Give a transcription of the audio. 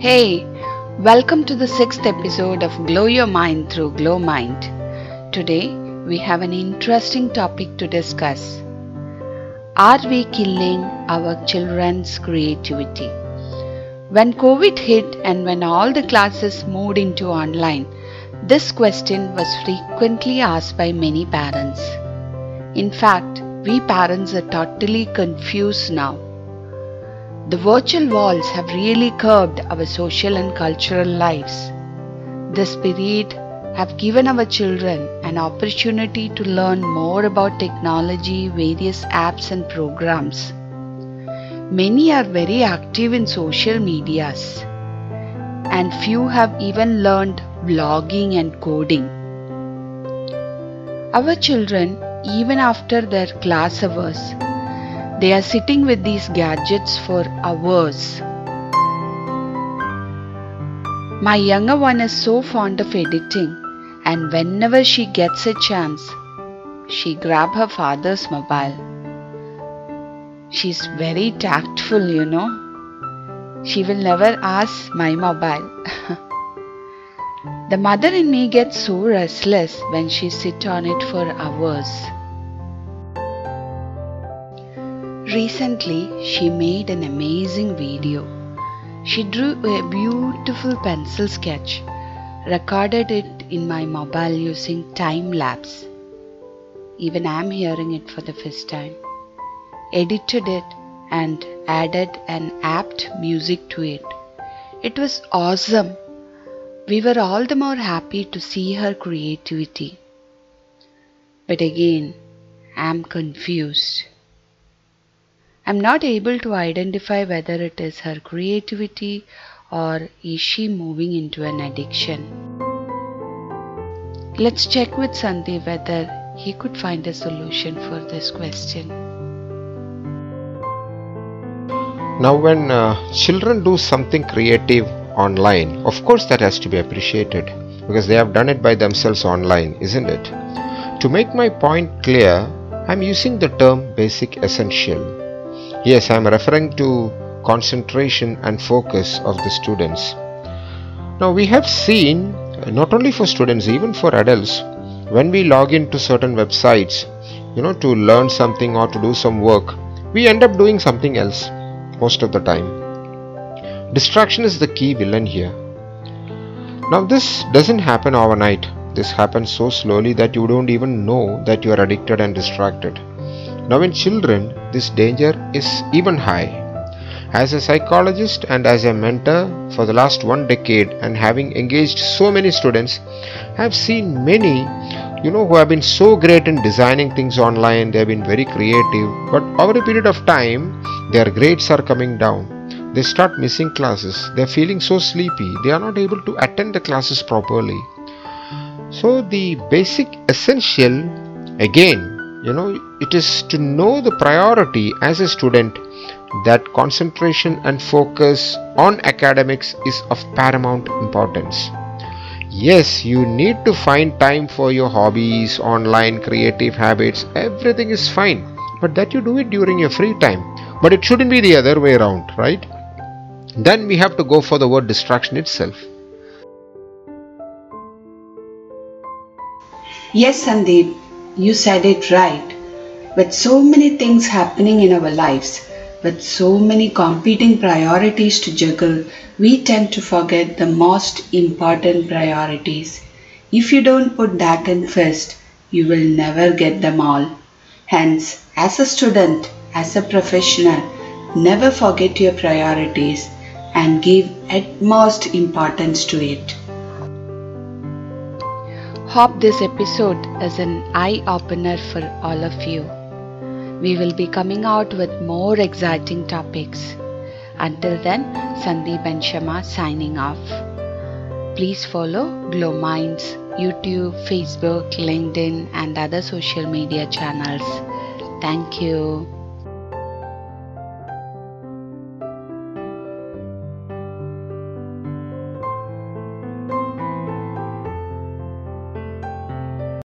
Hey, welcome to the sixth episode of Glow Your Mind through Glow Mind. Today we have an interesting topic to discuss. Are we killing our children's creativity? When COVID hit and when all the classes moved into online, this question was frequently asked by many parents. In fact, we parents are totally confused now. The virtual walls have really curbed our social and cultural lives. This period have given our children an opportunity to learn more about technology, various apps and programs. Many are very active in social medias and few have even learned blogging and coding. Our children, even after their class hours, they are sitting with these gadgets for hours. My younger one is so fond of editing, and whenever she gets a chance, she grab her father's mobile. She's very tactful, you know. She will never ask my mobile. the mother in me gets so restless when she sits on it for hours. Recently, she made an amazing video. She drew a beautiful pencil sketch, recorded it in my mobile using time lapse. Even I am hearing it for the first time. Edited it and added an apt music to it. It was awesome. We were all the more happy to see her creativity. But again, I am confused. I'm not able to identify whether it is her creativity or is she moving into an addiction. Let's check with Sandeep whether he could find a solution for this question. Now, when uh, children do something creative online, of course that has to be appreciated because they have done it by themselves online, isn't it? To make my point clear, I'm using the term basic essential Yes, I am referring to concentration and focus of the students. Now, we have seen uh, not only for students, even for adults, when we log into certain websites, you know, to learn something or to do some work, we end up doing something else most of the time. Distraction is the key villain here. Now, this doesn't happen overnight. This happens so slowly that you don't even know that you are addicted and distracted. Now, in children, this danger is even high. As a psychologist and as a mentor for the last one decade, and having engaged so many students, I have seen many, you know, who have been so great in designing things online, they have been very creative, but over a period of time, their grades are coming down. They start missing classes, they are feeling so sleepy, they are not able to attend the classes properly. So, the basic essential again you know it is to know the priority as a student that concentration and focus on academics is of paramount importance. Yes you need to find time for your hobbies online creative habits everything is fine but that you do it during your free time. But it shouldn't be the other way around right? Then we have to go for the word distraction itself. Yes sandeep you said it right. With so many things happening in our lives, with so many competing priorities to juggle, we tend to forget the most important priorities. If you don't put that in first, you will never get them all. Hence, as a student, as a professional, never forget your priorities and give utmost importance to it. Hope this episode is an eye opener for all of you. We will be coming out with more exciting topics. Until then, Sandeep and Shama signing off. Please follow Glow Minds YouTube, Facebook, LinkedIn, and other social media channels. Thank you.